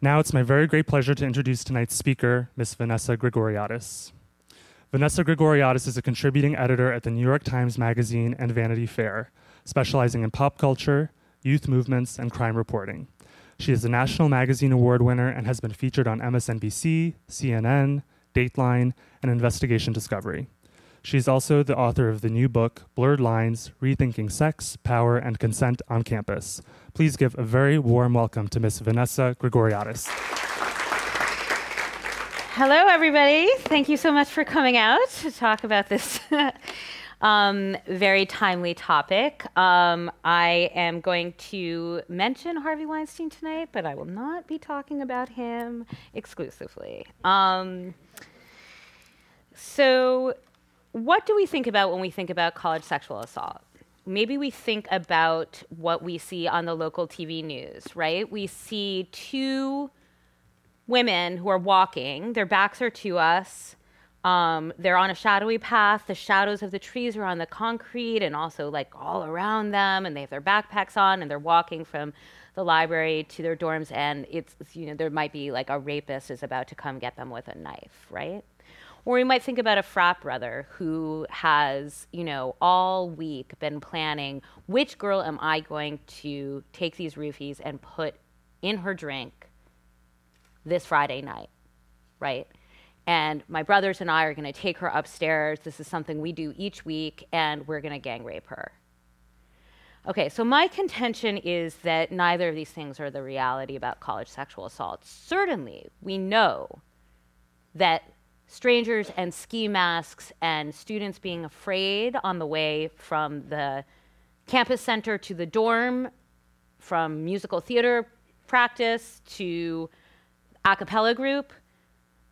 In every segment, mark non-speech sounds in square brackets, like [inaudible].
Now it's my very great pleasure to introduce tonight's speaker, Ms. Vanessa Grigoriadis. Vanessa Grigoriadis is a contributing editor at the New York Times Magazine and Vanity Fair, specializing in pop culture, youth movements, and crime reporting. She is a National Magazine Award winner and has been featured on MSNBC, CNN, Dateline, and Investigation Discovery. She's also the author of the new book, Blurred Lines Rethinking Sex, Power, and Consent on Campus. Please give a very warm welcome to Ms. Vanessa Grigoriadis. Hello, everybody. Thank you so much for coming out to talk about this [laughs] um, very timely topic. Um, I am going to mention Harvey Weinstein tonight, but I will not be talking about him exclusively. Um, so, what do we think about when we think about college sexual assault? Maybe we think about what we see on the local TV news, right? We see two women who are walking, their backs are to us. Um, they're on a shadowy path. The shadows of the trees are on the concrete and also like all around them, and they have their backpacks on, and they're walking from the library to their dorms. And it's you know there might be like a rapist is about to come get them with a knife, right? Or we might think about a frat brother who has, you know, all week been planning which girl am I going to take these roofies and put in her drink this Friday night, right? And my brothers and I are going to take her upstairs. This is something we do each week, and we're going to gang rape her. Okay, so my contention is that neither of these things are the reality about college sexual assault. Certainly, we know that strangers and ski masks and students being afraid on the way from the campus center to the dorm, from musical theater practice to a cappella group,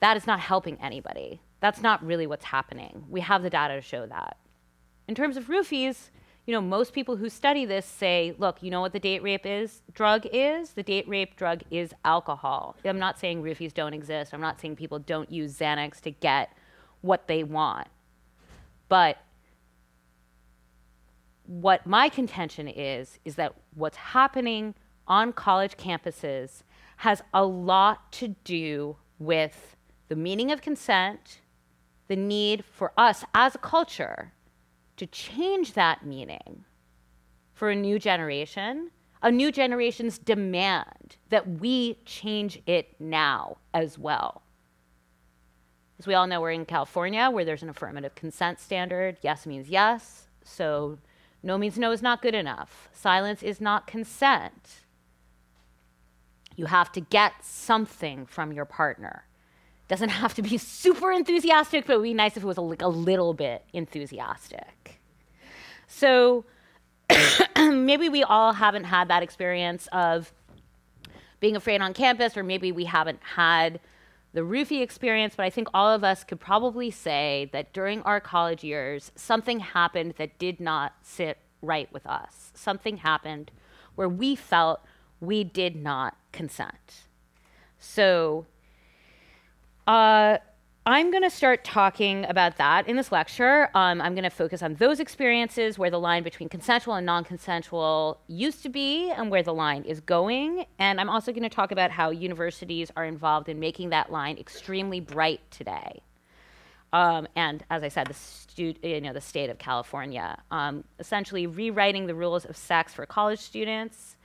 that is not helping anybody. That's not really what's happening. We have the data to show that. In terms of roofies, you know, most people who study this say, look, you know what the date rape is drug is? The date rape drug is alcohol. I'm not saying roofies don't exist. I'm not saying people don't use Xanax to get what they want. But what my contention is is that what's happening on college campuses has a lot to do with the meaning of consent, the need for us as a culture to change that meaning for a new generation, a new generation's demand that we change it now as well. As we all know, we're in California where there's an affirmative consent standard. Yes means yes, so no means no is not good enough. Silence is not consent. You have to get something from your partner. Doesn't have to be [laughs] super enthusiastic, but it would be nice if it was a, like a little bit enthusiastic. So [coughs] maybe we all haven't had that experience of being afraid on campus, or maybe we haven't had the roofie experience, but I think all of us could probably say that during our college years, something happened that did not sit right with us. Something happened where we felt we did not consent. So, uh, I'm going to start talking about that in this lecture. Um, I'm going to focus on those experiences where the line between consensual and non consensual used to be and where the line is going. And I'm also going to talk about how universities are involved in making that line extremely bright today. Um, and as I said, the, stu- you know, the state of California, um, essentially rewriting the rules of sex for college students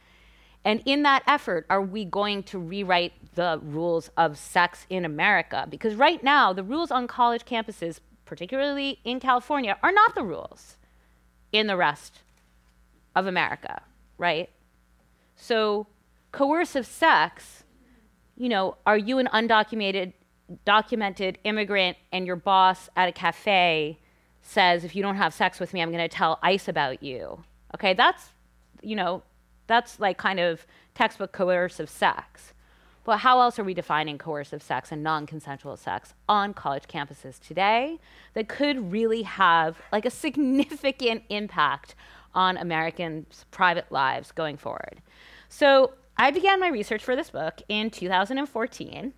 and in that effort, are we going to rewrite the rules of sex in America? Because right now, the rules on college campuses, particularly in California, are not the rules in the rest of America, right? So, coercive sex, you know, are you an undocumented documented immigrant and your boss at a cafe says if you don't have sex with me, I'm going to tell ICE about you. Okay, that's you know, that's like kind of textbook coercive sex. But how else are we defining coercive sex and non consensual sex on college campuses today that could really have like a significant impact on Americans' private lives going forward? So I began my research for this book in 2014.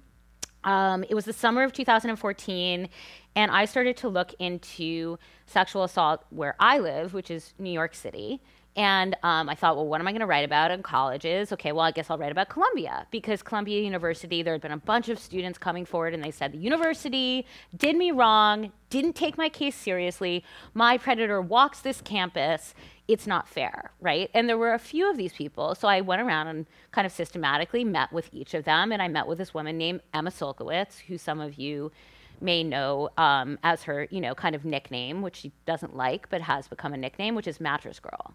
Um, it was the summer of 2014, and I started to look into sexual assault where I live, which is New York City And um, I thought, well, what am I going to write about in colleges? Okay, well, I guess I'll write about Columbia because Columbia University, there had been a bunch of students coming forward and they said the university did me wrong, didn't take my case seriously. My predator walks this campus. It's not fair, right? And there were a few of these people. So I went around and kind of systematically met with each of them. And I met with this woman named Emma Sulkowicz, who some of you may know um, as her, you know, kind of nickname, which she doesn't like, but has become a nickname, which is Mattress Girl.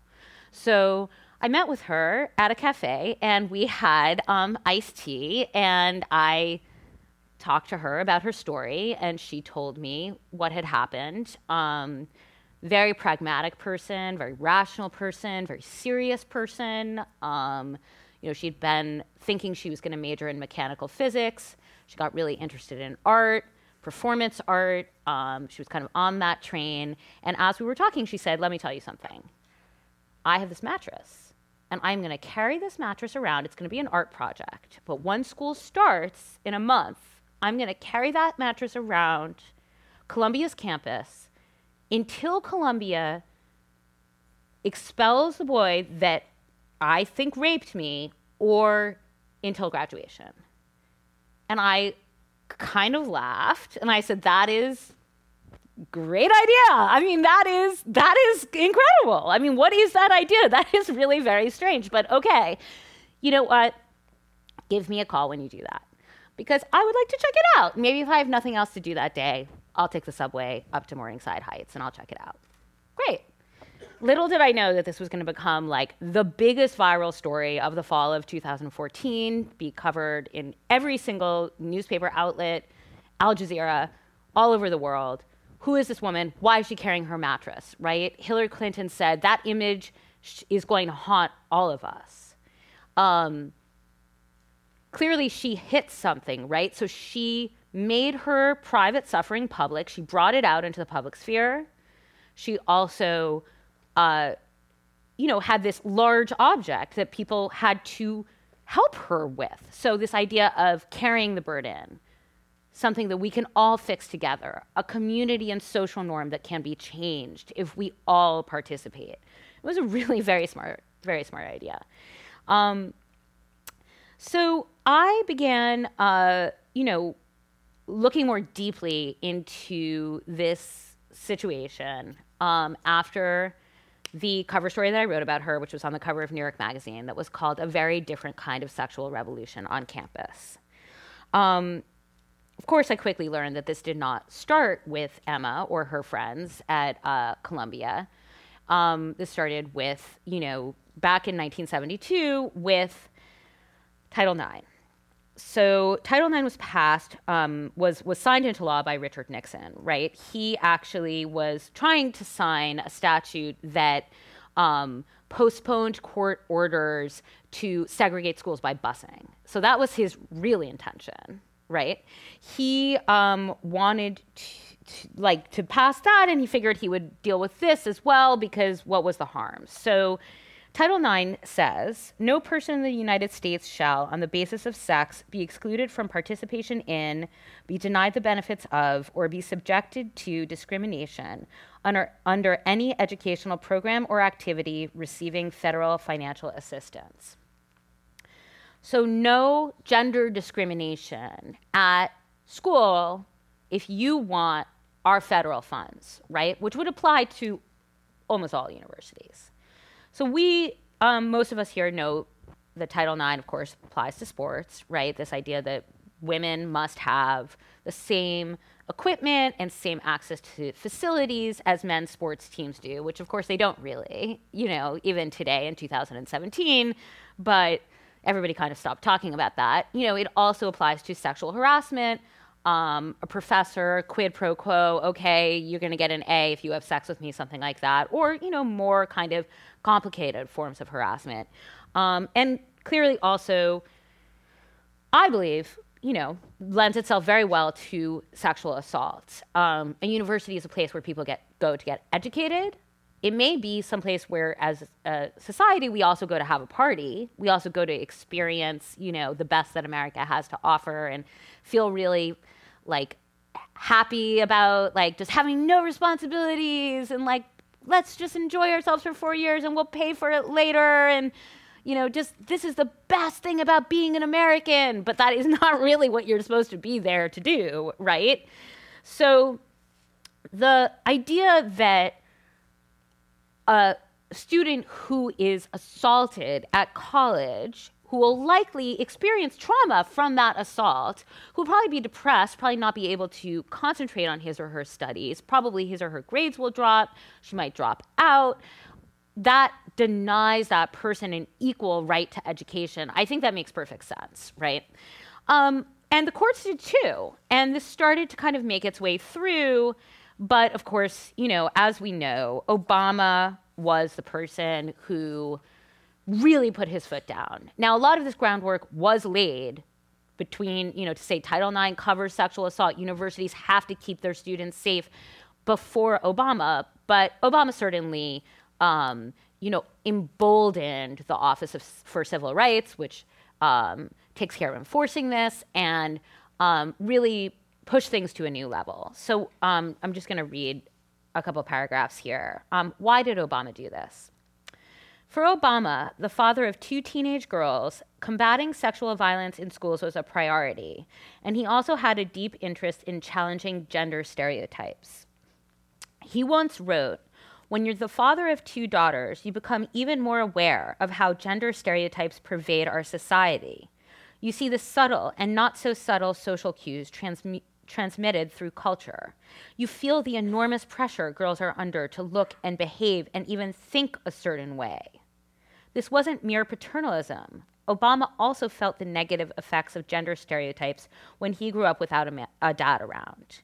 So I met with her at a cafe, and we had um, iced tea, and I talked to her about her story, and she told me what had happened. Um, very pragmatic person, very rational person, very serious person. Um, you know, she'd been thinking she was going to major in mechanical physics. She got really interested in art performance art. Um, she was kind of on that train. And as we were talking, she said, Let me tell you something. I have this mattress, and I'm going to carry this mattress around. It's going to be an art project. But when school starts in a month, I'm going to carry that mattress around Columbia's campus until Columbia expels the boy that I think raped me or until graduation. And I kind of laughed and I said, That is great idea. I mean, that is that is incredible. I mean, what is that idea? [laughs] That is really very strange. But okay. You know what? Give me a call when you do that. Because I would like to check it out. Maybe if I have nothing else to do that day, I'll take the subway up to Morningside Heights and I'll check it out. Great little did I know that this was going to become like the biggest viral story of the fall of 2014, be covered in every single newspaper outlet, Al Jazeera, all over the world. Who is this woman? Why is she carrying her mattress, right? Hillary Clinton said that image is going to haunt all of us. Um, clearly, she hit something, right? So she made her private suffering public. She brought it out into the public sphere. She also uh, you know, had this large object that people had to help her with. So, this idea of carrying the burden, something that we can all fix together, a community and social norm that can be changed if we all participate. It was a really very smart, very smart idea. Um, so, I began, uh, you know, looking more deeply into this situation um, after the cover story that I wrote about her, which was on the cover of New York Magazine, that was called A Very Different Kind of Sexual Revolution on Campus. Um, of course, I quickly learned that this did not start with Emma or her friends at uh, Columbia. Um, this started with, you know, back in 1972 with Title IX so Title IX was passed, um, was was signed into law by Richard Nixon. Right, he actually was trying to sign a statute that um, postponed court orders to segregate schools by busing. So that was his really intention. Right, he um, wanted to, to, like to pass that, and he figured he would deal with this as well because what was the harm? So Title IX says no person in the United States shall, on the basis of sex, be excluded from participation in, be denied the benefits of, or be subjected to discrimination under, under any educational program or activity receiving federal financial assistance. So, no gender discrimination at school if you want our federal funds, right? Which would apply to almost all universities. So we, um, most of us here know the Title IX, of course, applies to sports, right? This idea that women must have the same equipment and same access to facilities as men's sports teams do, which of course they don't really, you know, even today in 2017. But everybody kind of stopped talking about that. You know, it also applies to sexual harassment. Um, a professor, quid pro quo, okay, you're going to get an A if you have sex with me, something like that. Or, you know, more kind of complicated forms of harassment. Um, and clearly, also, I believe, you know, lends itself very well to sexual assault. Um, a university is a place where people get go to get educated. It may be someplace where, as a society, we also go to have a party. We also go to experience, you know, the best that America has to offer, and feel really like happy about like just having no responsibilities and like let's just enjoy ourselves for four years and we'll pay for it later. And, you know, just this is the best thing about being an American. But that is [laughs] not really what you're supposed to be there to do, right? So the idea that a student who is assaulted at college who will likely experience trauma from that assault, who will probably be depressed, probably not be able to concentrate on his or her studies, probably his or her grades will drop, she might drop out. That denies that person an equal right to education. I think that makes perfect sense, right? Um, and the courts did too. And this started to kind of make its way through. But of course, you know, as we know, Obama was the person who really put his foot down. Now, a lot of this groundwork was laid between, you know, to say Title IX covers sexual assault, universities have to keep their students safe before Obama, but Obama certainly, um, you know, emboldened the Office of, for Civil Rights, which um, takes care of enforcing this, and um, really pushed things to a new level. So um, I'm just going to read a couple paragraphs here. Um, why did Obama do this? For Obama, the father of two teenage girls, combating sexual violence in schools was a priority, and he also had a deep interest in challenging gender stereotypes. He once wrote, When you're the father of two daughters, you become even more aware of how gender stereotypes pervade our society. You see the subtle and not so subtle social cues transmi- transmitted through culture. You feel the enormous pressure girls are under to look and behave and even think a certain way. This wasn't mere paternalism. Obama also felt the negative effects of gender stereotypes when he grew up without a, ma- a dad around.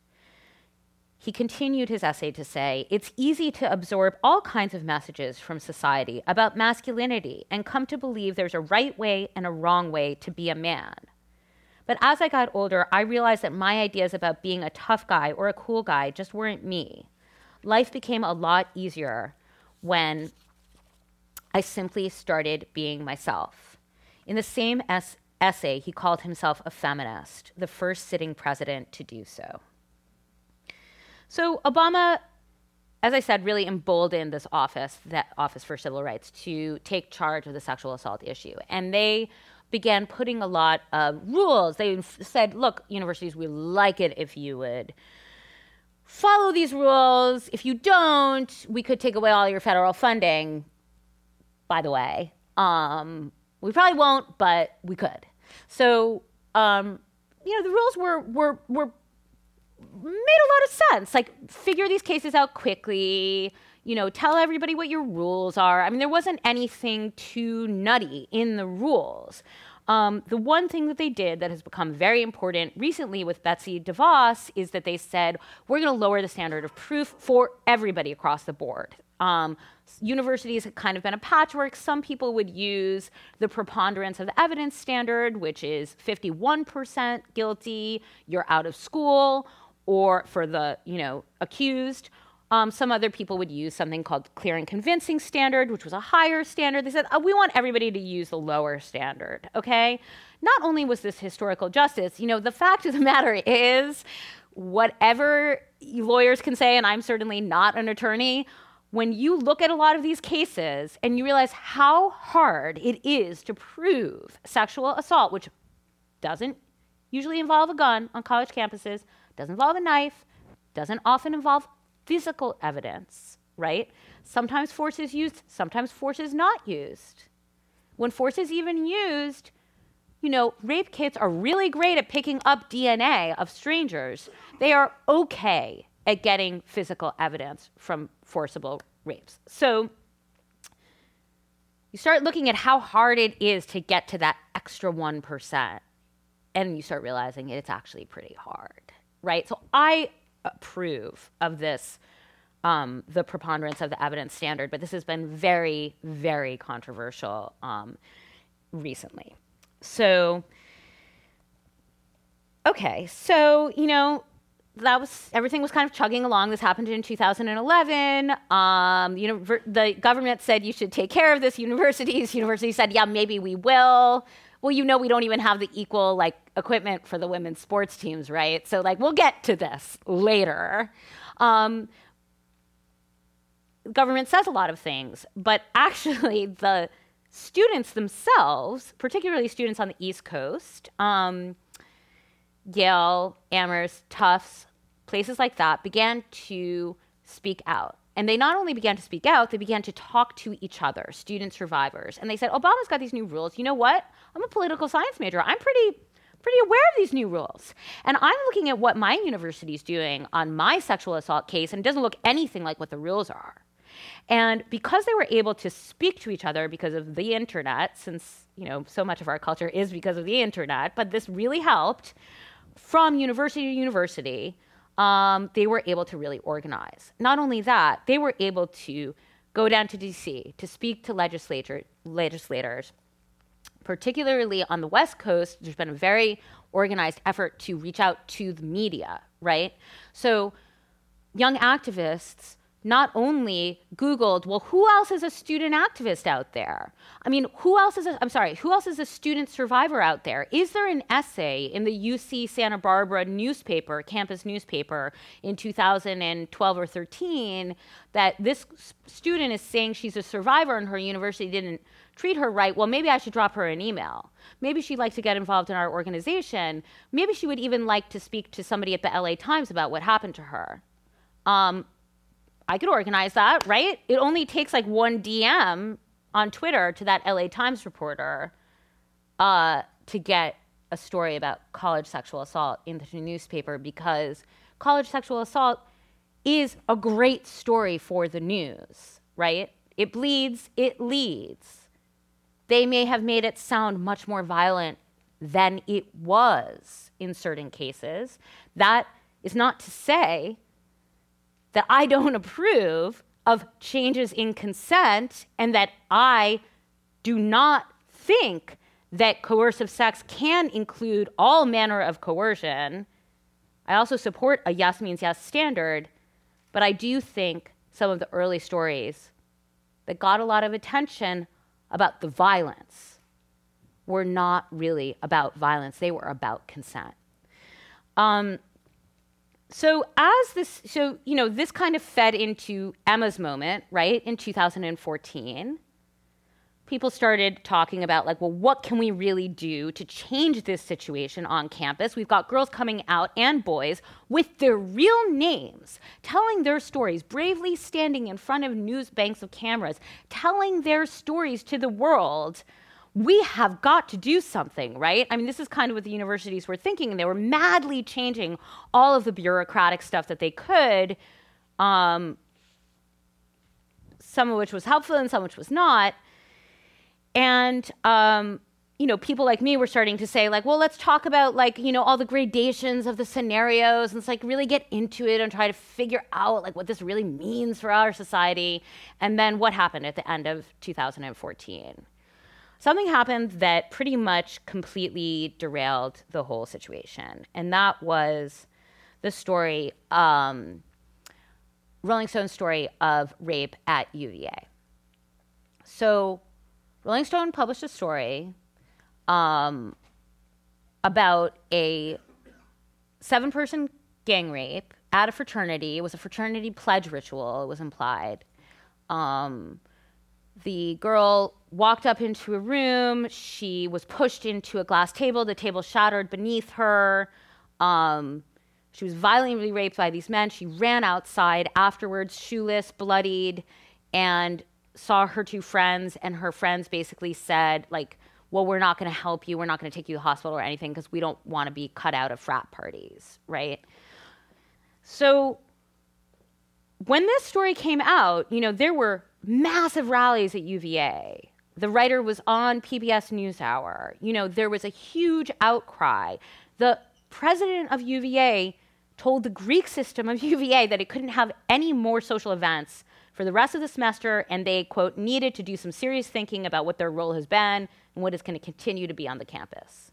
He continued his essay to say, It's easy to absorb all kinds of messages from society about masculinity and come to believe there's a right way and a wrong way to be a man. But as I got older, I realized that my ideas about being a tough guy or a cool guy just weren't me. Life became a lot easier when I simply started being myself. In the same es- essay, he called himself a feminist, the first sitting president to do so. So Obama, as I said, really emboldened this office, that Office for Civil Rights, to take charge of the sexual assault issue. And they began putting a lot of rules. They said, look, universities, we like it if you would follow these rules. If you don't, we could take away all your federal funding by the way. Um, we probably won't, but we could. So, um, you know, the rules were were were made a lot of sense. Like, figure these cases out quickly. You know, tell everybody what your rules are. I mean, there wasn't anything too nutty in the rules. Um, the one thing that they did that has become very important recently with Betsy DeVos is that they said we're going to lower the standard of proof for everybody across the board. Um, universities have kind of been a patchwork. Some people would use the preponderance of the evidence standard, which is 51% guilty, you're out of school, or for the you know accused. Um, some other people would use something called clear and convincing standard, which was a higher standard. They said, oh, we want everybody to use the lower standard, okay? Not only was this historical justice, you know, the fact of the [laughs] matter is, whatever lawyers can say, and I'm certainly not an attorney, when you look at a lot of these cases and you realize how hard it is to prove sexual assault, which doesn't usually involve a gun on college campuses, doesn't involve a knife, doesn't often involve physical evidence, right? Sometimes force is used, sometimes force is not used. When force is even used, you know, rape kits are really great at picking up DNA of strangers. They are okay at getting physical evidence from forcible rapes. So you start looking at how hard it is to get to that extra 1%, and you start realizing it's actually pretty hard, right? So I approve of this, um, the preponderance of the evidence standard, but this has been very, very controversial um, recently. So, okay, so, you know, that was everything was kind of chugging along. This happened in 2011. Um, know, the government said you should take care of this. Universities, [laughs] universities said, yeah, maybe we will. Well, you know, we don't even have the equal like equipment for the women's sports teams, right? So like, we'll get to this later. Um, government says a lot of things, but [laughs] actually, the students themselves, particularly students on the East Coast, um, Yale, Amherst, Tufts, places like that, began to speak out. And they not only began to speak out, they began to talk to each other, student survivors. And they said, Obama's got these new rules. You know what? I'm a political science major. I'm pretty pretty aware of these new rules. And I'm looking at what my university is doing on my sexual assault case, and it doesn't look anything like what the rules are. And because they were able to speak to each other because of the internet, since you know so much of our culture is because of the internet, but this really helped from university to university um, they were able to really organize. Not only that, they were able to go down to DC to speak to legislators. Particularly on the West Coast, there's been a very organized effort to reach out to the media, right? So, young activists not only Googled, well, who else is a student activist out there? I mean, who else is a, I'm sorry, who else is a student survivor out there? Is there an essay in the UC Santa Barbara newspaper, campus newspaper, in 2012 or 13 that this student is saying she's a survivor and her university didn't treat her right? Well, maybe I should drop her an email. Maybe she'd like to get involved in our organization. Maybe she would even like to speak to somebody at the LA Times about what happened to her. Um, I could organize that, right? It only takes like one DM on Twitter to that LA Times reporter uh, to get a story about college sexual assault in the newspaper because college sexual assault is a great story for the news, right? It bleeds, it leads. They may have made it sound much more violent than it was in certain cases. That is not to say that I don't [laughs] approve of changes in consent and that I do not think that coercive sex can include all manner of coercion. I also support a yes means yes standard, but I do think some of the early stories that got a lot of attention about the violence were not really about violence, they were about consent. Um, so as this so you know this kind of fed into emma's moment right in 2014 people started talking about like well what can we really do to change this situation on campus? We've got girls coming out and boys with their real names telling their stories bravely standing in front of news banks of cameras telling their stories to the world we have got to do something, right? I mean, this is kind of what the universities were thinking, and they were madly changing all of the bureaucratic stuff that they could, um, some of which was helpful and some which was not. And, um, you know, people like me were starting to say, like, well, let's talk about, like, you know, all the gradations of the scenarios and it's like really get into it and try to figure out, like, what this really means for our society. And then what happened at the end of 2014? Something happened that pretty much completely derailed the whole situation. And that was the story, um, Rolling Stone's story of rape at UVA. So, Rolling Stone published a story um, about a seven person gang rape at a fraternity. It was a fraternity pledge ritual, it was implied. Um, the girl walked up into a room. She was pushed into a glass table. The table shattered beneath her. Um, she was violently raped by these men. She ran outside afterwards, shoeless, bloodied, and saw her two friends. And her friends basically said, like, well, we're not going to help you. We're not going to take you to the hospital or anything because we don't want to be cut out of frat parties, right? So when this story came out, you know, there were massive rallies at UVA. The writer was on PBS NewsHour. You know, there was a huge outcry. The president of UVA told the Greek system of [laughs] UVA that it couldn't have any more social events for the rest of the semester, and they, quote, needed to do some serious thinking about what their role has been and what is going to continue to be on the campus.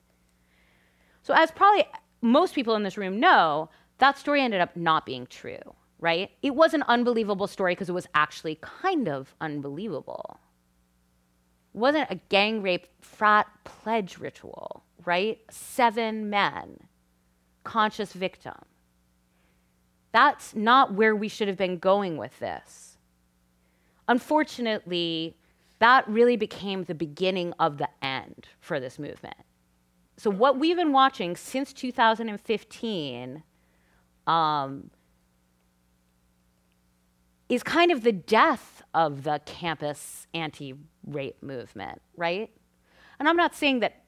So, as probably most people in this room know, that story ended up not being true right? It was an unbelievable story because it was actually kind of unbelievable. It wasn't a gang rape frat pledge ritual, right? Seven men, conscious victim. That's not where we should have been going with this. unfortunately, that really became the beginning of the end for this movement. So, what we've been watching since 2015 um, is kind of the death of the campus anti rape movement, right? And I'm not saying that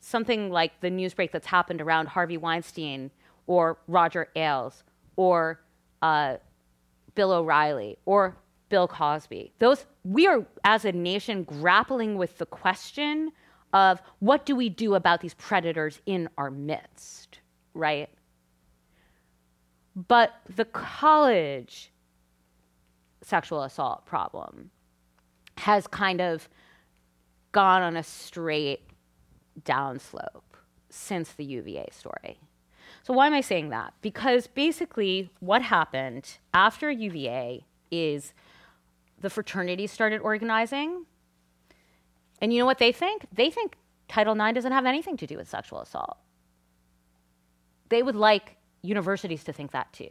something like the newsbreak that's happened around Harvey Weinstein or Roger Ailes or uh, Bill O'Reilly or Bill Cosby. Those we are as a nation grappling with the question of what do we do about these predators in our midst, right? But the college sexual assault problem has kind of gone on a straight downslope since the UVA story. So, why am I saying that? Because basically, what happened after UVA is the fraternities started organizing. And you know what they think? They think Title IX doesn't have anything to do with sexual assault. They would like universities to think that too.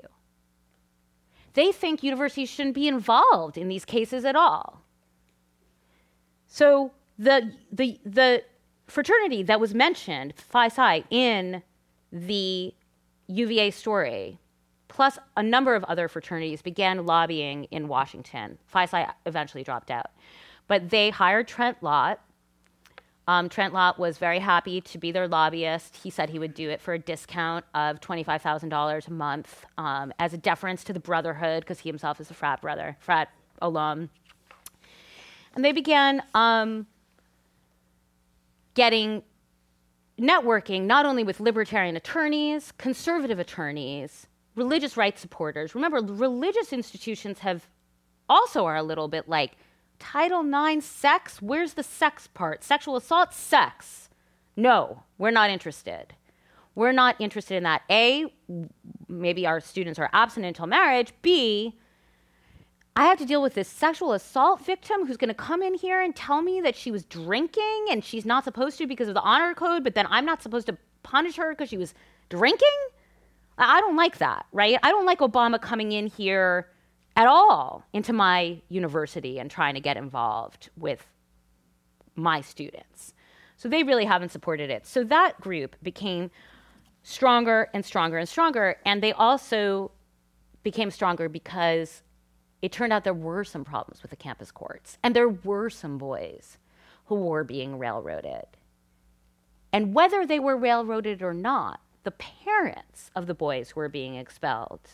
They think universities shouldn't be involved in these cases at all. So the, the, the fraternity that was mentioned, Phi Psi, in the UVA story plus a number of other fraternities began lobbying in Washington. Phi Psi eventually dropped out. But they hired Trent Lott. Um, Trent Lott was very happy to be their lobbyist. He said he would do it for a discount of $25,000 a month um, as a deference to the Brotherhood, because he himself is a frat brother, frat alum. And they began um, getting networking not only with libertarian attorneys, conservative attorneys, religious rights supporters. Remember, religious institutions have also are a little bit like Title IX sex. Where's the sex part? Sexual assault, sex. No, we're not interested. We're not interested in that. A, maybe our students are absent until marriage. B, I have to deal with this sexual assault victim who's going to come in here and tell me that she was drinking and she's not supposed to because of the honor code, but then I'm not supposed to punish her because she was drinking? I don't like that, right? I don't like Obama coming in here at all into my university and trying to get involved with my students. So they really haven't supported it. So that group became stronger and stronger and stronger. And they also became stronger because it turned out there were some problems with the campus courts. And there were some boys who were being railroaded. And whether they were railroaded or not, the parents of the boys who were being expelled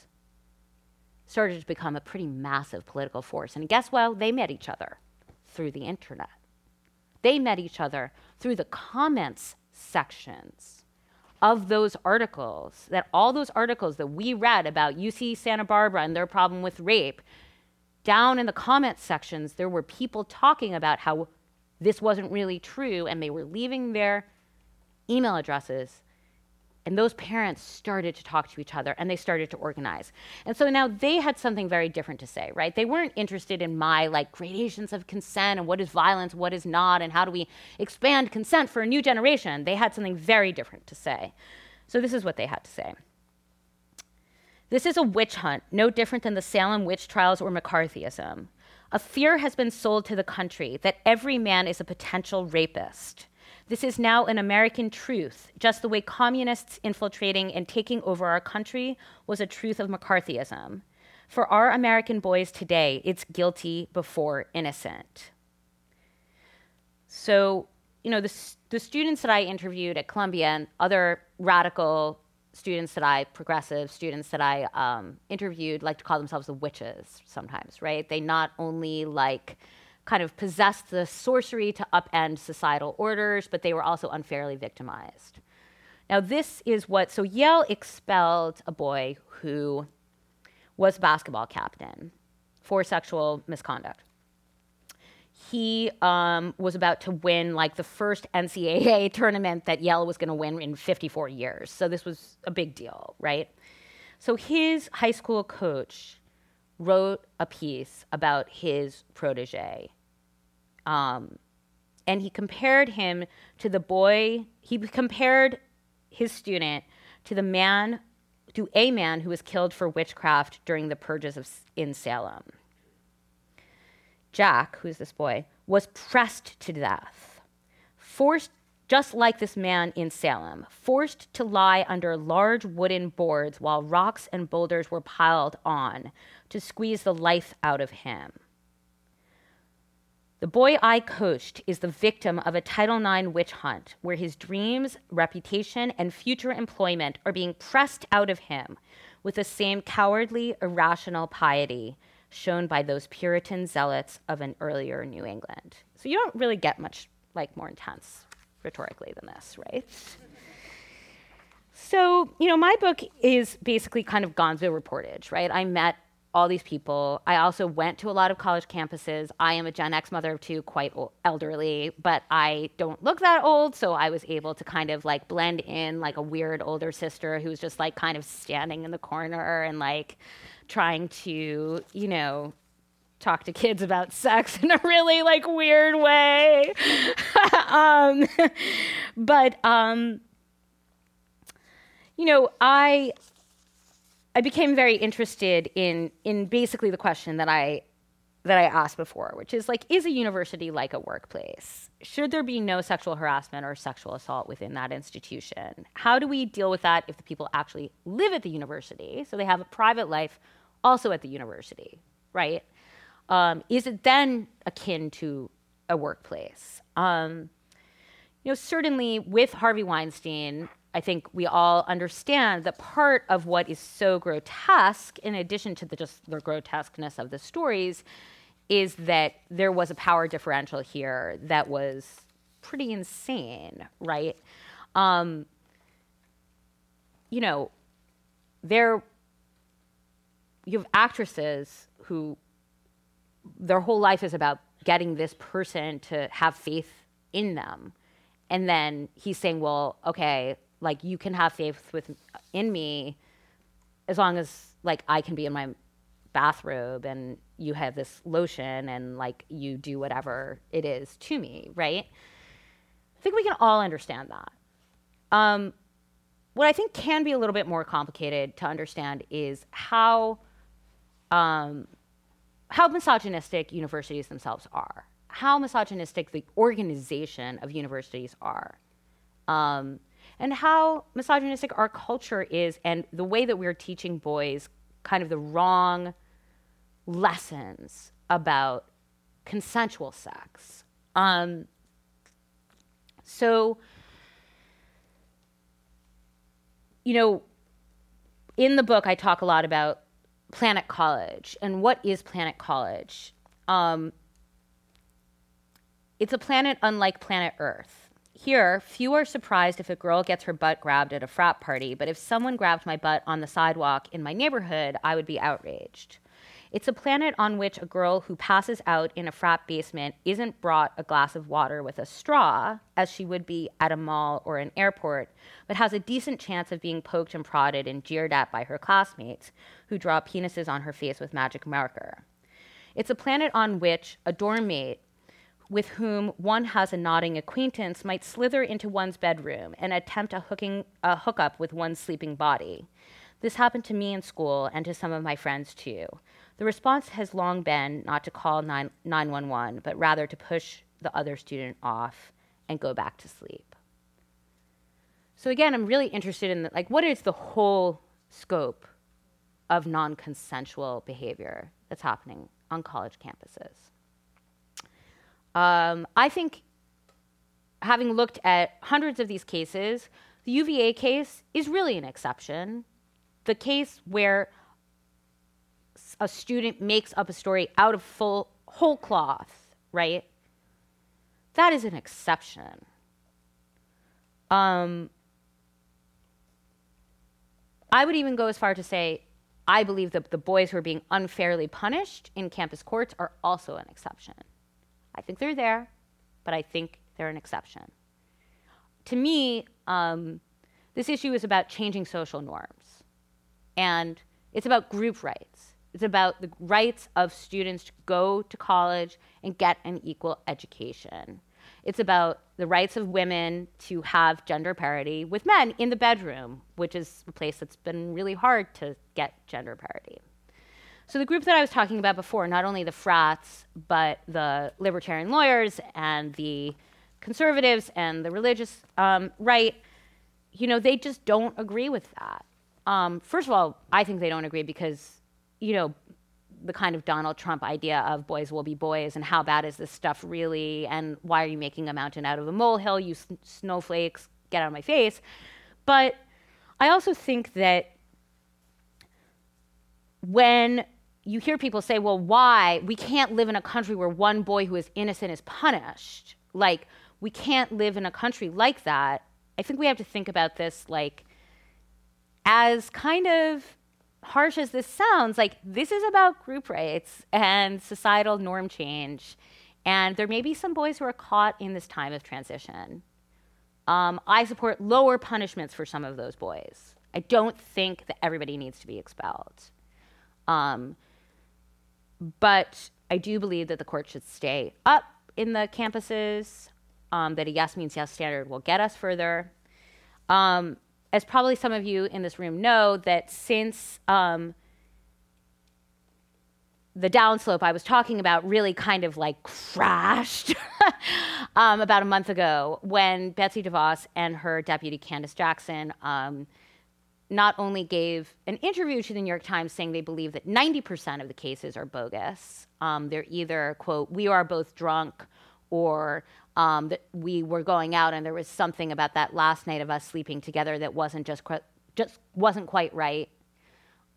started to become a pretty massive political force. And guess what? They met each other through the internet. They met each other through the comments sections of those articles, that all those articles that we read about UC Santa Barbara and their problem with rape, down in the comments sections, there were people talking about how this wasn't really true and they were leaving their email addresses and those parents started to talk to each other and they started to organize. And so now they had something very different to say, right? They weren't interested in my like gradations of consent and what is violence, what is not, and how do we expand consent for a new generation. They had something very different to say. So this is what they had to say. This is a witch hunt, no different than the Salem witch trials or McCarthyism. A fear has been sold to the country that every man is a potential rapist. This is now an American truth, just the way communists infiltrating and taking over our country was a truth of McCarthyism. For our American boys today, it's guilty before innocent. So, you know, the, the students that I interviewed at Columbia and other radical students that I, progressive students that I um, interviewed, like to call themselves the witches sometimes, right? They not only like, kind of possessed the sorcery to upend societal orders, but they were also unfairly victimized. Now, this is what, so Yale expelled a boy who was basketball captain for sexual misconduct. He um, was about to win like the first NCAA [laughs] tournament that Yale was going to win in 54 years. So this was a big deal, right? So his high school coach wrote a piece about his protege. Um, and he compared him to the boy, he compared his student to the man, to a man who was killed for witchcraft during the purges of, in Salem. Jack, who's this boy, was pressed to death, forced, just like this man in Salem, forced to lie under large wooden boards while rocks and boulders were piled on to squeeze the life out of him. The boy I coached is the victim of a Title IX witch hunt where his dreams, reputation, and future employment are being pressed out of him with the same cowardly, irrational piety shown by those Puritan zealots of an earlier New England. So you don't really get much like more intense rhetorically than this, right? So, you know, my book is basically kind of gonzo reportage, right? I met all these people. I also went to a lot of college campuses. I am a Gen X mother of two, quite old, elderly, but I don't look that old, so I was able to kind of like blend in like a weird older sister who's just like kind of standing in the corner and like trying to, you know, talk to kids about sex [laughs] in a really like weird way. [laughs] um, [laughs] but um, you know, I I became very interested in in basically the question that I that I asked before, which is like, is a university like a workplace? Should there be no sexual harassment or sexual assault within that institution? How do we deal with that if the people actually live at the university, so they have a private life also at the university, right? Um, is it then akin to a workplace? Um, you know, certainly with Harvey Weinstein, I think we all understand that part of what is so grotesque, in addition to the just the grotesqueness of the stories, is that there was a power differential here that was pretty insane, right? Um, you know, there you have actresses who their whole life is about getting this person to have faith in them. And then he's saying, well, okay, like you can have faith with in me as long as like I can be in my bathrobe and you have this lotion and like you do whatever it is to me, right? I think we can all understand that. Um, what I think can be a little bit more complicated to understand is how um, how misogynistic universities themselves are, how misogynistic the organization of universities are. Um, and how misogynistic our culture is and the way that we're teaching boys kind of the wrong lessons about consensual sex. Um, so, you know, in the book, I talk a lot about Planet College and what is Planet College. Um, it's a planet unlike planet Earth. Here, few are surprised if a girl gets her butt grabbed at a frat party, but if someone grabbed my butt on the sidewalk in my neighborhood, I would be outraged. It's a planet on which a girl who passes out in a frat basement isn't brought a glass of water with a straw, as she would be at a mall or an airport, but has a decent chance of being poked and prodded and jeered at by her classmates, who draw penises on her face with magic marker. It's a planet on which a dorm mate with whom one has a nodding acquaintance might slither into one's bedroom and attempt a, hooking, a hookup with one's sleeping body. This happened to me in school and to some of my friends too. The response has long been not to call 9, 911, but rather to push the other student off and go back to sleep. So again, I'm really interested in the, like what is the whole scope of non-consensual behavior that's happening on college campuses? Um, I think, having looked at hundreds of these cases, the UVA case is really an exception. The case where a student makes up a story out of full whole cloth, right? That is an exception. Um, I would even go as far to say I believe that the boys who are being unfairly punished in campus courts are also an exception. I think they're there, but I think they're an exception. To me, um, this issue is about changing social norms. And it's about group rights. It's about the rights of students to go to college and get an equal education. It's about the rights of women to have gender parity with men in the bedroom, which is a place that's been really hard to get gender parity. So the group that I was talking about before, not only the frats, but the libertarian lawyers and the conservatives and the religious um, right, you know, they just don't agree with that. Um, first of all, I think they don't agree because, you know, the kind of Donald Trump idea of boys will be boys and how bad is this stuff really and why are you making a mountain out of a molehill, you s- snowflakes, get out of my face. But I also think that when you hear people say, well, why? We can't live in a country where one boy who is innocent is punished. Like, we can't live in a country like that. I think we have to think about this like as kind of harsh as this sounds, like this is about group rights and societal norm change. And there may be some boys who are caught in this time of transition. Um, I support lower punishments for some of those boys. I don't think that everybody needs to be expelled. Um, but I do believe that the court should stay up in the campuses, um, that a yes means yes standard will get us further. Um, as probably some of you in this room know, that since um, the downslope I was talking about really kind of like crashed [laughs] um, about a month ago when Betsy DeVos and her deputy Candice Jackson um, not only gave an interview to the New York Times saying they believe that 90% of the cases are bogus. Um, they're either, quote, we are both drunk or um, that we were going out and there was something about that last night of us sleeping together that wasn't just, just wasn't quite right.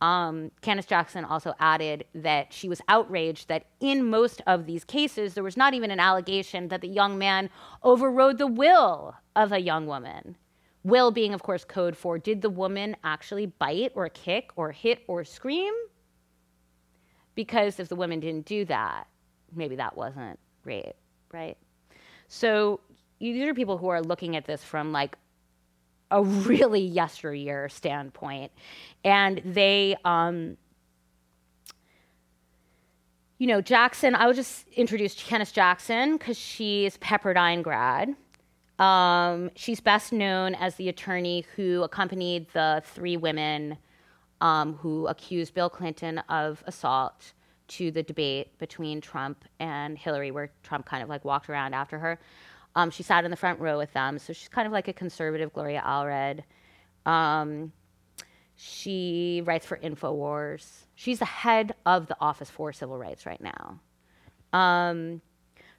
Um, Candice Jackson also added that she was outraged that in most of these cases, there was not even an allegation that the young man overrode the will of a young woman. Will being, of course, code for did the woman actually bite or kick or hit or scream? Because if the woman didn't do that, maybe that wasn't rape, right? So these are people who are looking at this from like a really yesteryear standpoint. And they, um, you know, Jackson, I would just introduce Candice Jackson because she's Pepperdine grad. Um, she's best known as the attorney who accompanied the three women um, who accused Bill Clinton of assault to the debate between Trump and Hillary, where Trump kind of like walked around after her. Um, she sat in the front row with them, so she's kind of like a conservative Gloria Allred. Um, she writes for InfoWars. She's the head of the Office for Civil Rights right now.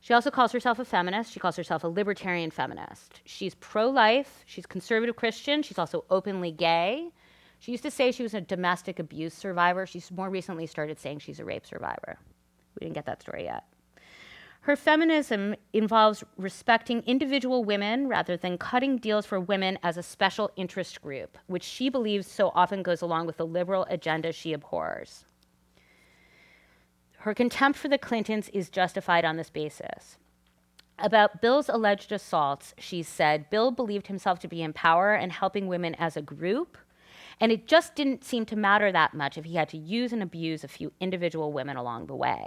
She also calls herself a feminist. She calls herself a libertarian feminist. She's pro life. She's conservative Christian. She's also openly gay. She used to say she was a domestic abuse survivor. She's more recently started saying she's a rape survivor. We didn't get that story yet. Her feminism involves respecting individual women rather than cutting deals for women as a special interest group, which she believes so often goes along with the liberal agenda she abhors. Her contempt for the Clintons is justified on this basis. About Bill's alleged assaults, she said Bill believed himself to be in power and helping women as a group, and it just didn't seem to matter that much if he had to use and abuse a few individual women along the way.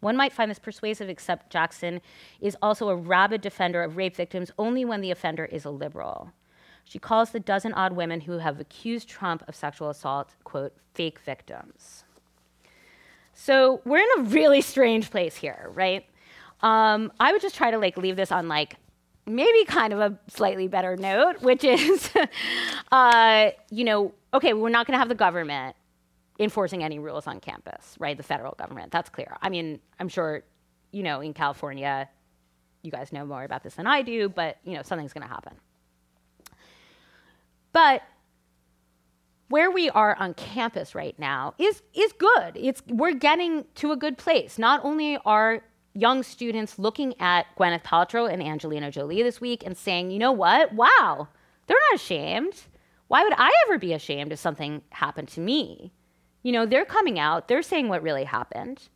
One might find this persuasive, except Jackson is also a rabid defender of rape victims only when the offender is a liberal. She calls the dozen odd women who have accused Trump of sexual assault, quote, fake victims. So we're in a really strange place here, right? Um, I would just try to like leave this on like maybe kind of a slightly better note, [laughs] which is, [laughs] uh, you know, okay, we're not going to have the government enforcing any rules on campus, right? The federal government, that's clear. I mean, I'm sure, you know, in California, you guys know more about this than I do, but, you know, something's going to happen. But where we are on campus right now is, is good. It's, we're getting to a good place. Not only are young students looking at Gwyneth Paltrow and Angelina Jolie this week and saying, you know what? Wow, they're not ashamed. Why would I ever be ashamed if something happened to me? You know, they're coming out, they're saying what really happened.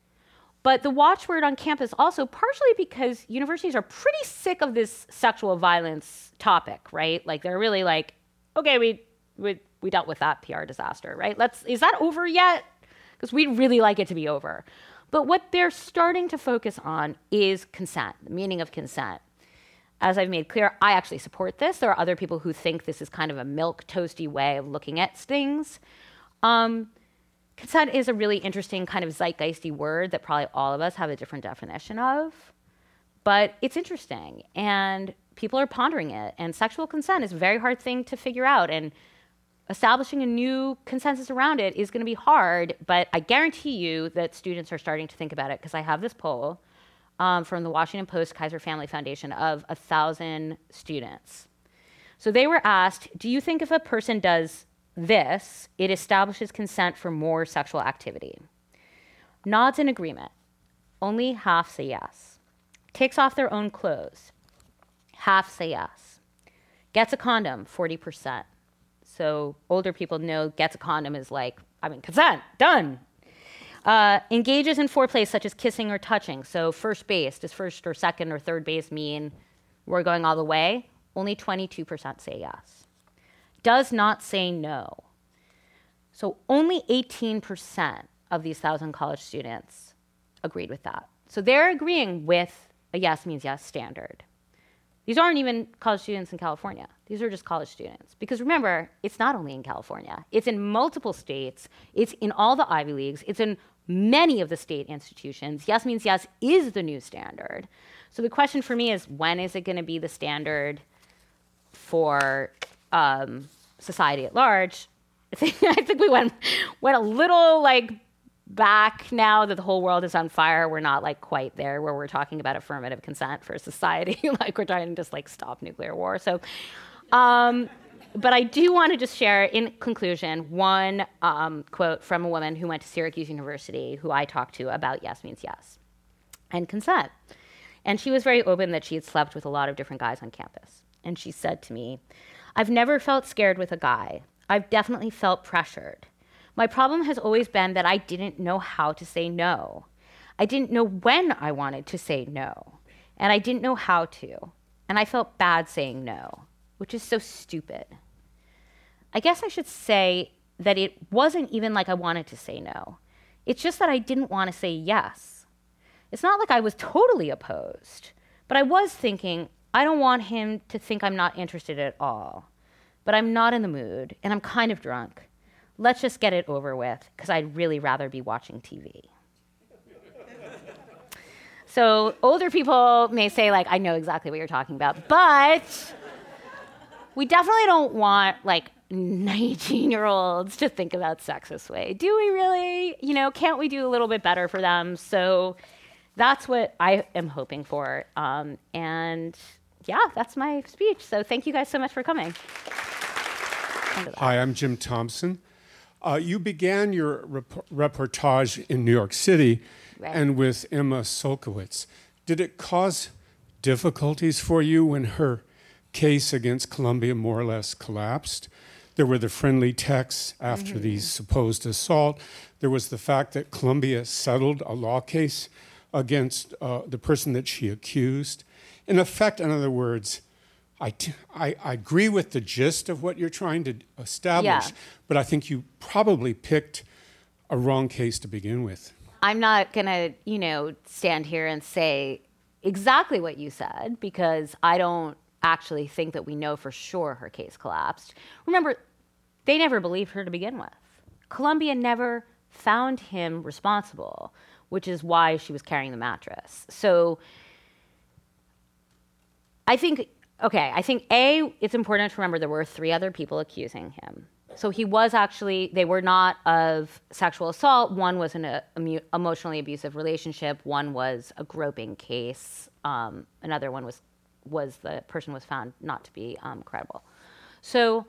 But the watchword on campus also partially because universities are pretty sick of this sexual violence topic, right? Like they're really like, okay, we we, we dealt with that PR disaster, right? Let's is that over yet? Because we'd really like it to be over. But what they're starting to focus on is consent, the meaning of consent. As I've made clear, I actually support this. There are other people who think this is kind of a milk toasty way of looking at things. Um, consent is a really interesting kind of zeitgeisty word that probably all of us have a different definition of, but it's interesting and people are pondering it. And sexual consent is a very hard thing to figure out. And establishing a new consensus around it is going to be hard, but I guarantee you that students are starting to think about it because I have this poll um, from the Washington Post Kaiser Family Foundation of a thousand students. So they were asked, Do you think if a person does this, it establishes consent for more sexual activity? Nods in agreement. Only half say yes. Takes off their own clothes. Half say yes. Gets a condom, 40%. So older people know gets a condom is like, I mean, consent, done. Uh, engages in foreplay such as kissing or touching. So first base, does first or second or third base mean we're going all the way? Only 22% say yes. Does not say no. So only 18% of these thousand college students agreed with that. So they're agreeing with a yes means yes standard. These aren't even college students in California. These are just college students. Because remember, it's not only in California, it's in multiple states, it's in all the Ivy Leagues, it's in many of the state institutions. Yes means yes is the new standard. So the question for me is when is it going to be the standard for um, society at large? I [laughs] think, I think we went, went a little like back now that the whole world is on fire, we're not like quite there where we're talking about affirmative consent for society. [laughs] like we're trying to just like stop nuclear war. So, um, but I do want to just share, in conclusion, one um, quote from a woman who went to Syracuse University, who I talked to about yes means yes and consent. And she was very open that she had slept with a lot of different guys on campus. And she said to me, I've never felt scared with a guy. I've definitely felt pressured. My problem has always been that I didn't know how to say no. I didn't know when I wanted to say no, and I didn't know how to. And I felt bad saying no, which is so stupid. I guess I should say that it wasn't even like I wanted to say no. It's just that I didn't want to say yes. It's not like I was totally opposed, but I was thinking, I don't want him to think I'm not interested at all. But I'm not in the mood, and I'm kind of drunk let's just get it over with because I'd really rather be watching TV. [laughs] so older people may say, like, I know exactly what you're talking about, but we definitely don't want like 19 year olds to think about sex this way. Do we really? You know, can't we do a little bit better for them? So that's what I am hoping for. Um, and yeah, that's my speech. So thank you guys so much for coming. Hi, I'm Jim Thompson. Uh, you began your rep- reportage in New York City right. and with Emma Sulkowicz. Did it cause difficulties for you when her case against Columbia more or less collapsed? There were the friendly texts after mm-hmm. the supposed assault. There was the fact that Columbia settled a law case against uh, the person that she accused. In effect, in other words, I, t- I, I agree with the gist of what you're trying to establish, yeah. but I think you probably picked a wrong case to begin with. I'm not going to, you know, stand here and say exactly what you said because I don't actually think that we know for sure her case collapsed. Remember, they never believed her to begin with. Columbia never found him responsible, which is why she was carrying the mattress. So I think okay, I think A, it's important to remember there were three other people accusing him. So he was actually, they were not of sexual assault. One was an uh, emotionally abusive relationship. One was a groping case. Um, another one was, was the person was found not to be um, credible. So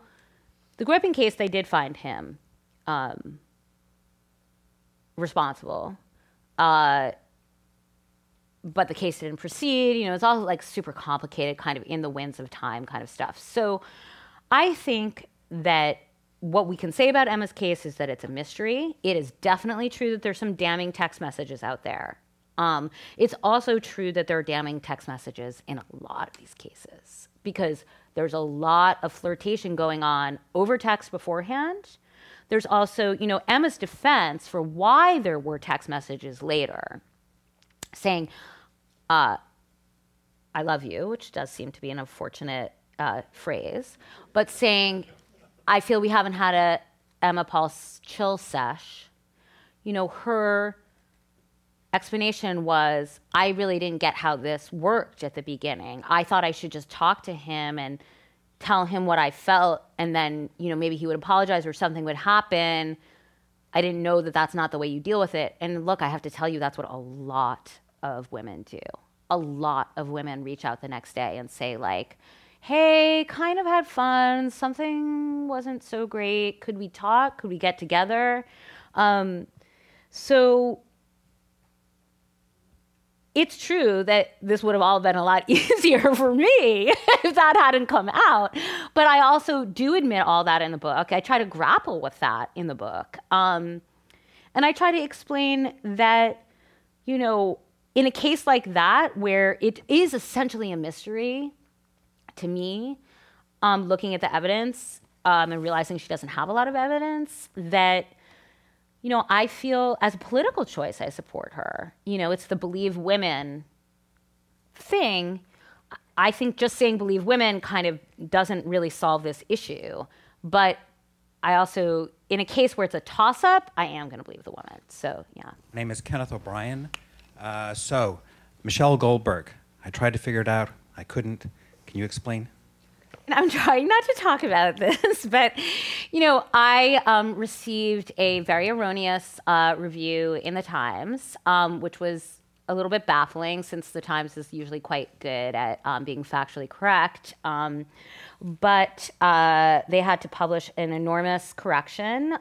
the groping case, they did find him um, responsible. Uh, but the case didn't proceed. You know, it's all like super complicated, kind of in the winds of time kind of stuff. So I think that what we can say about Emma's case is that it's a mystery. It is definitely true that there's some damning text messages out there. Um, it's also true that there are damning text messages in a lot of these cases because there's a lot of flirtation going on over text beforehand. There's also, you know, Emma's defense for why there were text messages later saying, uh, I love you, which does seem to be an unfortunate uh, phrase, but saying, I feel we haven't had a Emma Paul chill sesh you know, her explanation was I really didn't get how this worked at the beginning. I thought I should just talk to him and tell him what I felt, and then, you know, maybe he would apologize or something would happen. I didn't know that that's not the way you deal with it. And look, I have to tell you, that's what a lot of women do. A lot of women reach out the next day and say, like, hey, kind of had fun. Something wasn't so great. Could we talk? Could we get together? Um, so it's true that this would have all been a lot [laughs] easier for me [laughs] if that hadn't come out. But I also do admit all that in the book. I try to grapple with that in the book. Um, and I try to explain that, you know, in a case like that, where it is essentially a mystery to me, um, looking at the evidence um, and realizing she doesn't have a lot of evidence, that you know, I feel as a political choice, I support her. You know, it's the believe women thing. I think just saying believe women kind of doesn't really solve this issue. But I also, in a case where it's a toss up, I am going to believe the woman. So, yeah. My name is Kenneth O'Brien. Uh, so, Michelle Goldberg. I tried to figure it out. I couldn't. Can you explain? I'm [laughs] trying not to talk about this, [laughs] but you know, I um, received a very erroneous uh, review in the Times, um, which was a little bit baffling since the Times is usually quite good at um, being factually correct. Um, but uh, they had to publish an enormous correction.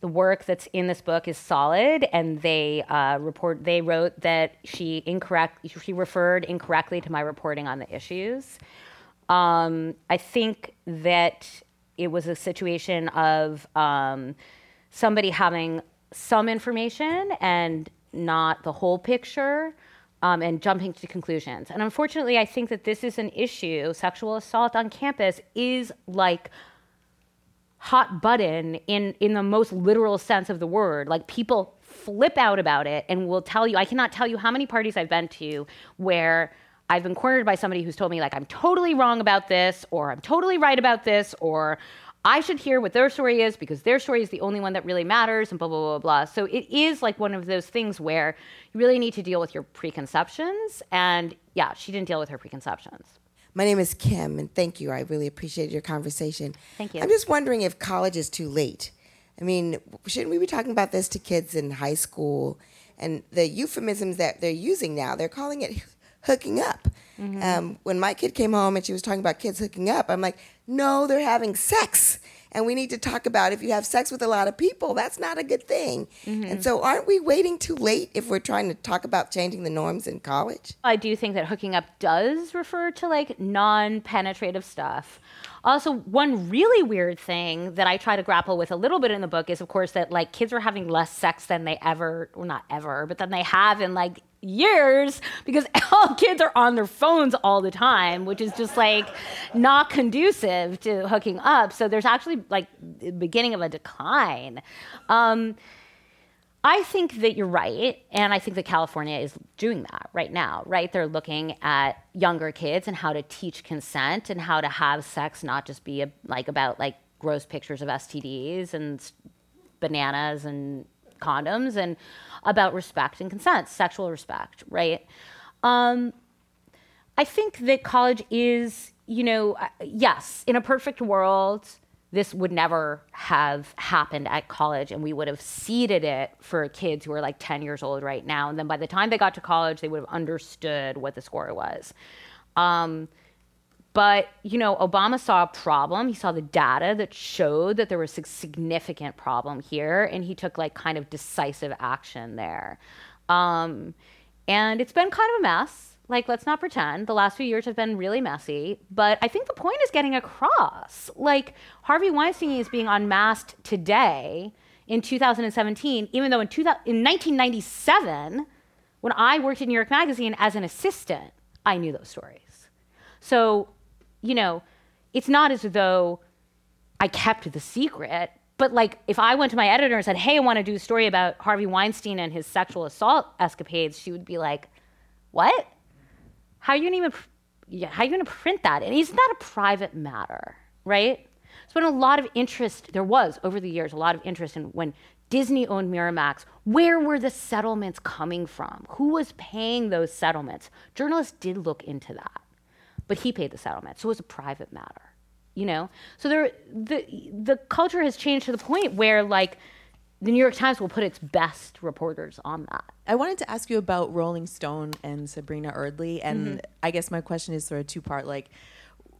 The work that's in this book is solid, and they uh, report. They wrote that she incorrect. She referred incorrectly to my reporting on the issues. Um, I think that it was a situation of um, somebody having some information and not the whole picture. Um, and jumping to conclusions. And unfortunately, I think that this is an issue. Sexual assault on campus is like hot button in in the most literal sense of the word. Like people flip out about it and will tell you. I cannot tell you how many parties I've been to where I've been cornered by somebody who's told me, like, I'm totally wrong about this, or I'm totally right about this, or I should hear what their story is because their story is the only one that really matters, and blah, blah, blah, blah. So it is like one of those things where you really need to deal with your preconceptions. And yeah, she didn't deal with her preconceptions. My name is Kim, and thank you. I really appreciate your conversation. Thank you. I'm just wondering if college is too late. I mean, shouldn't we be talking about this to kids in high school? And the euphemisms that they're using now, they're calling it hooking up. Mm-hmm. Um, when my kid came home and she was talking about kids hooking up, I'm like, no, they're having sex. And we need to talk about if you have sex with a lot of people, that's not a good thing. Mm-hmm. And so, aren't we waiting too late if we're trying to talk about changing the norms in college? I do think that hooking up does refer to like non penetrative stuff. Also, one really weird thing that I try to grapple with a little bit in the book is, of course, that like kids are having less sex than they ever, well, not ever, but than they have in like years because [laughs] all kids are on their phones all the time, which is just like not conducive to hooking up. So there's actually like the beginning of a decline. Um, I think that you're right, and I think that California is doing that right now, right? They're looking at younger kids and how to teach consent and how to have sex not just be a, like about like gross pictures of STDs and bananas and condoms and about respect and consent, sexual respect, right? Um, I think that college is, you know, uh, yes, in a perfect world, this would never have happened at college and we would have seeded it for kids who are like 10 years old right now and then by the time they got to college they would have understood what the score was um, but you know obama saw a problem he saw the data that showed that there was a significant problem here and he took like kind of decisive action there um, and it's been kind of a mess like, let's not pretend. The last few years have been really messy, but I think the point is getting across. Like, Harvey Weinstein is being unmasked today in 2017, even though in, 2000, in 1997, when I worked at New York Magazine as an assistant, I knew those stories. So, you know, it's not as though I kept the secret, but like if I went to my editor and said, hey, I want to do a story about Harvey Weinstein and his sexual assault escapades, she would be like, what? How are you gonna even how are you gonna print that? And isn't that a private matter, right? There's been a lot of interest. There was over the years a lot of interest in when Disney owned Miramax. Where were the settlements coming from? Who was paying those settlements? Journalists did look into that, but he paid the settlement, so it was a private matter. You know, so there the the culture has changed to the point where like the New York Times will put its best reporters on that. I wanted to ask you about Rolling Stone and Sabrina Erdely, and mm-hmm. I guess my question is sort of two part. Like,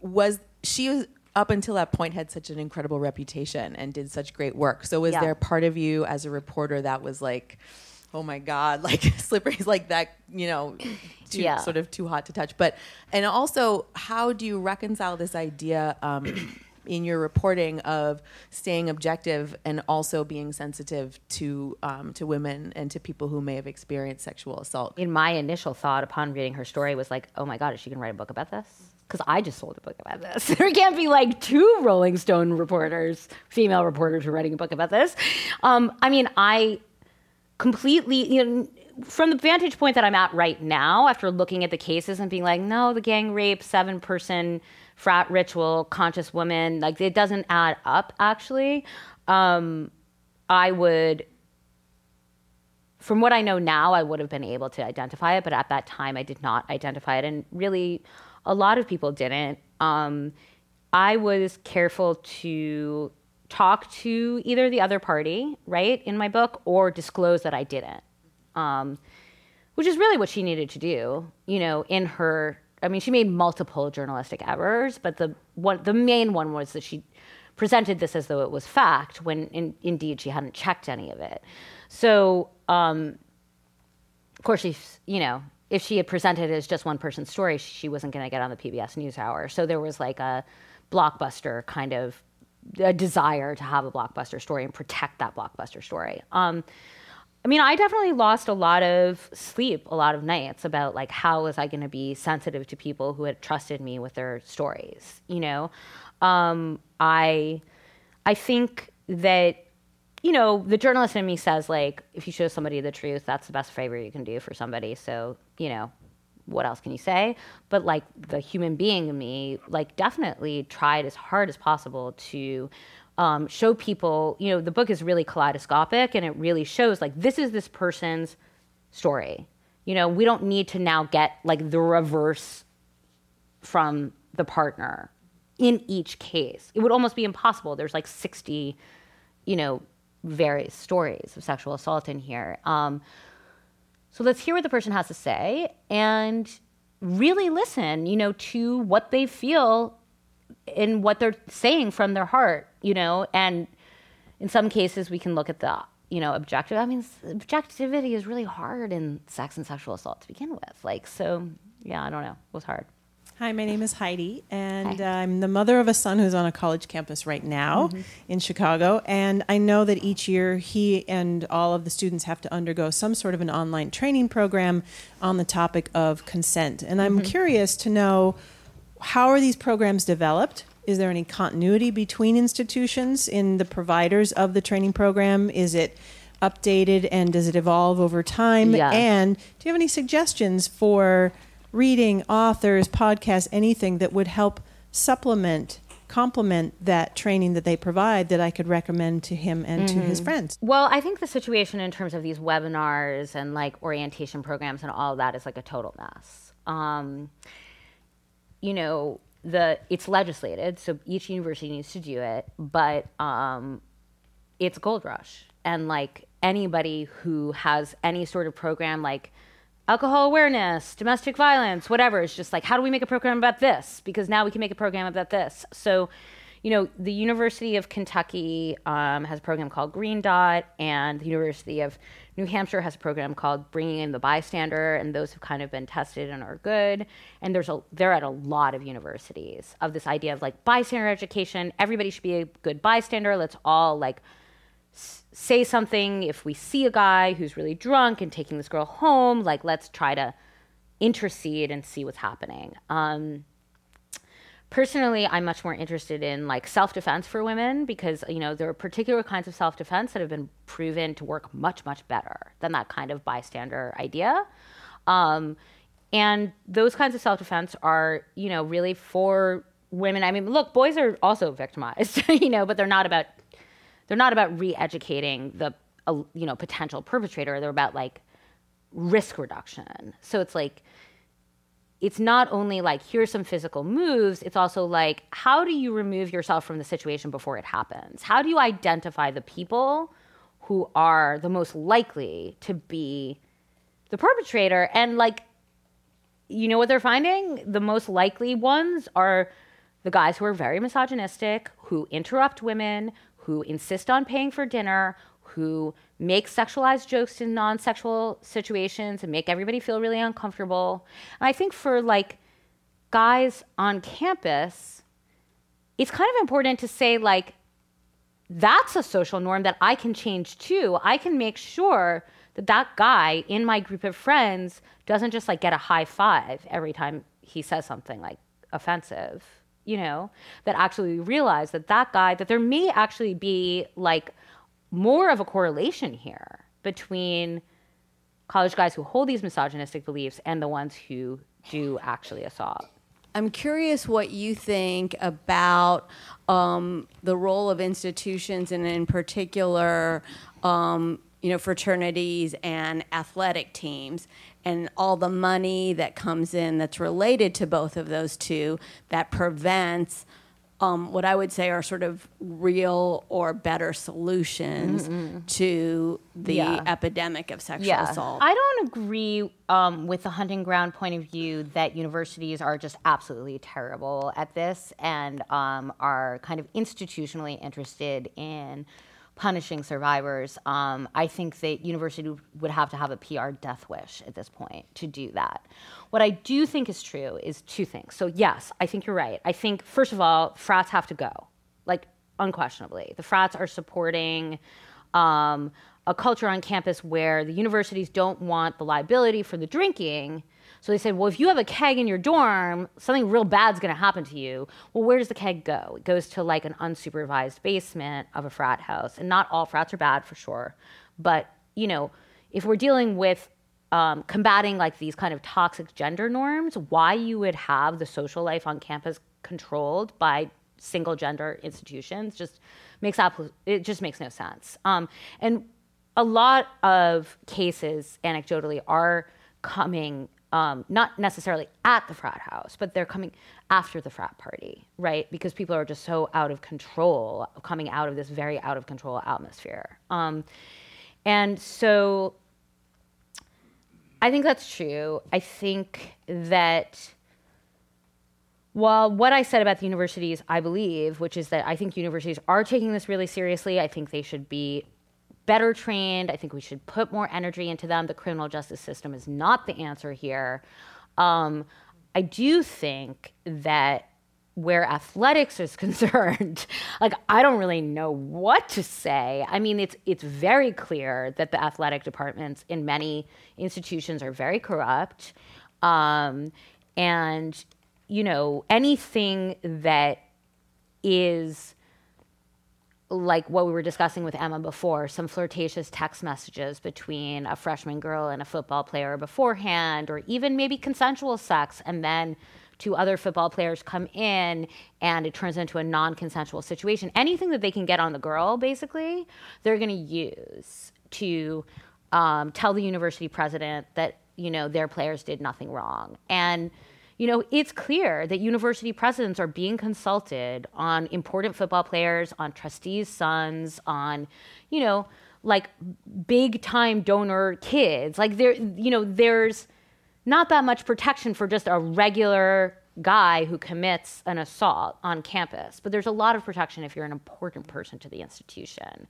was she was up until that point had such an incredible reputation and did such great work. So was yeah. there part of you as a reporter that was like, oh my god, [laughs] like slippery's like that, you know, too, yeah. sort of too hot to touch. But and also, how do you reconcile this idea? Um, [clears throat] in your reporting of staying objective and also being sensitive to um, to women and to people who may have experienced sexual assault. In my initial thought upon reading her story was like, oh my god, is she gonna write a book about this? because I just sold a book about this. [laughs] there can't be like two Rolling Stone reporters, female reporters, who are writing a book about this. Um, I mean, I completely, you know, from the vantage point that I'm at right now, after looking at the cases and being like, no, the gang rape, seven person frat ritual, conscious woman, like it doesn't add up actually. Um, I would from what I know now, I would have been able to identify it, but at that time, I did not identify it. And really, a lot of people didn't. Um, I was careful to talk to either the other party, right, in my book, or disclose that I didn't, um, which is really what she needed to do. You know, in her, I mean, she made multiple journalistic errors, but the one, the main one was that she presented this as though it was fact when in, indeed she hadn't checked any of it. So, um, of course, she's, you know, if she had presented it as just one person's story, she wasn't going to get on the PBS NewsHour. So there was like a blockbuster kind of a desire to have a blockbuster story and protect that blockbuster story. Um, I mean, I definitely lost a lot of sleep, a lot of nights about like how was I going to be sensitive to people who had trusted me with their stories. You know, um, I I think that you know, the journalist in me says like, if you show somebody the truth, that's the best favor you can do for somebody. So, you know, what else can you say? But like the human being in me, like definitely tried as hard as possible to um, show people. You know, the book is really kaleidoscopic, and it really shows like this is this person's story. You know, we don't need to now get like the reverse from the partner in each case. It would almost be impossible. There's like 60, you know, various stories of sexual assault in here. Um, so let's hear what the person has to say and really listen, you know, to what they feel and what they're saying from their heart, you know, and in some cases we can look at the, you know, objective. I mean, objectivity is really hard in sex and sexual assault to begin with. Like, so yeah, I don't know. It was hard. Hi, my name is Heidi, and I'm the mother of a son who's on a college campus right now mm-hmm. in Chicago. And I know that each year he and all of the students have to undergo some sort of an online training program on the topic of consent. And I'm mm-hmm. curious to know how are these programs developed? Is there any continuity between institutions in the providers of the training program? Is it updated and does it evolve over time? Yeah. And do you have any suggestions for? Reading, authors, podcasts, anything that would help supplement complement that training that they provide that I could recommend to him and mm-hmm. to his mm-hmm. friends? Well, I think the situation in terms of these webinars and like orientation programs and all of that is like a total mess. Um, you know, the it's legislated, so each university needs to do it, but um, it's gold rush, and like anybody who has any sort of program, like alcohol awareness, domestic violence, whatever. It's just like, how do we make a program about this? Because now we can make a program about this. So, you know, the University of Kentucky um, has a program called Green Dot, and the University of New Hampshire has a program called Bringing in the Bystander, and those have kind of been tested and are good. And there's a they're at a lot of universities of this idea of like bystander education. Everybody should be a good bystander. Let's all like say something if we see a guy who's really drunk and taking this girl home like let's try to intercede and see what's happening. Um, personally i'm much more interested in like self-defense for women because you know there are particular kinds of self-defense that have been proven to work much much better than that kind of bystander idea. Um, and those kinds of self-defense are you know really for women. I mean look boys are also victimized [laughs] you know but they're not about they're not about re-educating the a you know potential perpetrator. They're about like risk reduction. So it's like it's not only like here's some physical moves, it's also like how do you remove yourself from the situation before it happens? How do you identify the people who are the most likely to be the perpetrator and like you know what they're finding? The most likely ones are the guys who are very misogynistic, who interrupt women, who insist on paying for dinner, who make sexualized jokes in non-sexual situations and make everybody feel really uncomfortable. And I think for like guys on campus, it's kind of important to say like that's a social norm that I can change too. I can make sure that that guy in my group of friends doesn't just like get a high five every time he says something like offensive you know that actually realize that that guy that there may actually be like more of a correlation here between college guys who hold these misogynistic beliefs and the ones who do actually assault. I'm curious what you think about um, the role of institutions and, in particular, um, you know, fraternities and athletic teams, and all the money that comes in that's related to both of those two that prevents um, what I would say are sort of real or better solutions mm-hmm. to the yeah. epidemic of sexual yeah. assault. I don't agree um, with the hunting ground point of view that universities are just absolutely terrible at this and um, are kind of institutionally interested in punishing survivors. Um, I think that university would have to have a PR death wish at this point to do that. What I do think is true is two things. So yes, I think you're right. I think first of all, frats have to go, like unquestionably. The frats are supporting. Um, a culture on campus where the universities don't want the liability for the drinking, so they said, well, if you have a keg in your dorm, something real bad's going to happen to you. Well, where does the keg go? It goes to like an unsupervised basement of a frat house. And not all frats are bad for sure. But, you know, if we're dealing with um, combating like these kind of toxic gender norms, why you would have the social life on campus controlled by single gender institutions just makes it just makes no sense. Um, and a lot of cases, anecdotally, are coming um, not necessarily at the frat house, but they're coming after the frat party, right? Because people are just so out of control, coming out of this very out of control atmosphere. Um, and so I think that's true. I think that while what I said about the universities, I believe, which is that I think universities are taking this really seriously, I think they should be better trained. I think we should put more energy into them. The criminal justice system is not the answer here. Um, I do think that where athletics is [laughs] concerned, like I don't really know what to say. I mean, it's it's very clear that the athletic departments in many institutions are very corrupt, um, and you know anything that is like what we were discussing with Emma before, some flirtatious text messages between a freshman girl and a football player beforehand, or even maybe consensual sex, and then two other football players come in and it turns into a non consensual situation. Anything that they can get on the girl, basically, they're going to use to um, tell the university president that, you know, their players did nothing wrong. And you know, it's clear that university presidents are being consulted on important football players, on trustees' sons, on, you know, like big time donor kids. Like there, you know, there's not that much protection for just a regular guy who commits an assault on campus, but there's a lot of protection if you're an important person to the institution.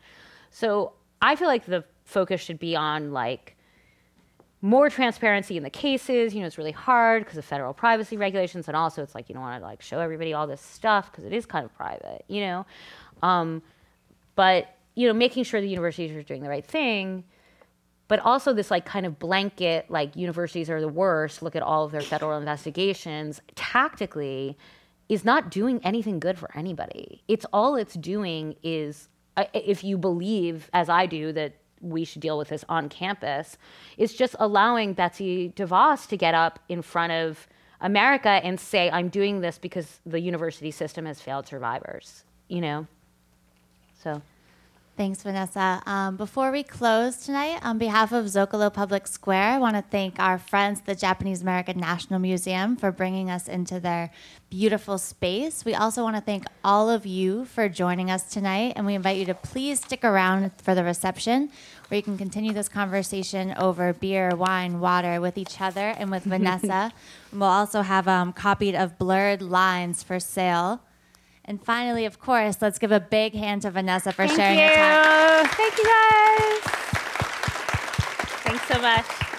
So I feel like the focus should be on like more transparency in the cases. You know, it's really hard because of federal privacy regulations, and also it's like you don't want to like show everybody all this stuff because it is kind of private. You know, um, but you know, making sure the universities are doing the right thing. But also this like kind of blanket like universities are the worst. Look at all of their federal investigations. Tactically, is not doing anything good for anybody. It's all it's doing is if you believe, as I do, that we should deal with this on campus is just allowing Betsy DeVos to get up in front of America and say, I'm doing this because the university system has failed survivors, you know? So. Thanks, Vanessa. Um, before we close tonight, on behalf of Zocalo Public Square, I want to thank our friends, the Japanese American National Museum, for bringing us into their beautiful space. We also want to thank all of you for joining us tonight, and we invite you to please stick around for the reception where you can continue this conversation over beer, wine, water with each other and with [laughs] Vanessa. And we'll also have um, copied of Blurred Lines for sale. And finally, of course, let's give a big hand to Vanessa for Thank sharing you. her time. Thank you guys. Thanks so much.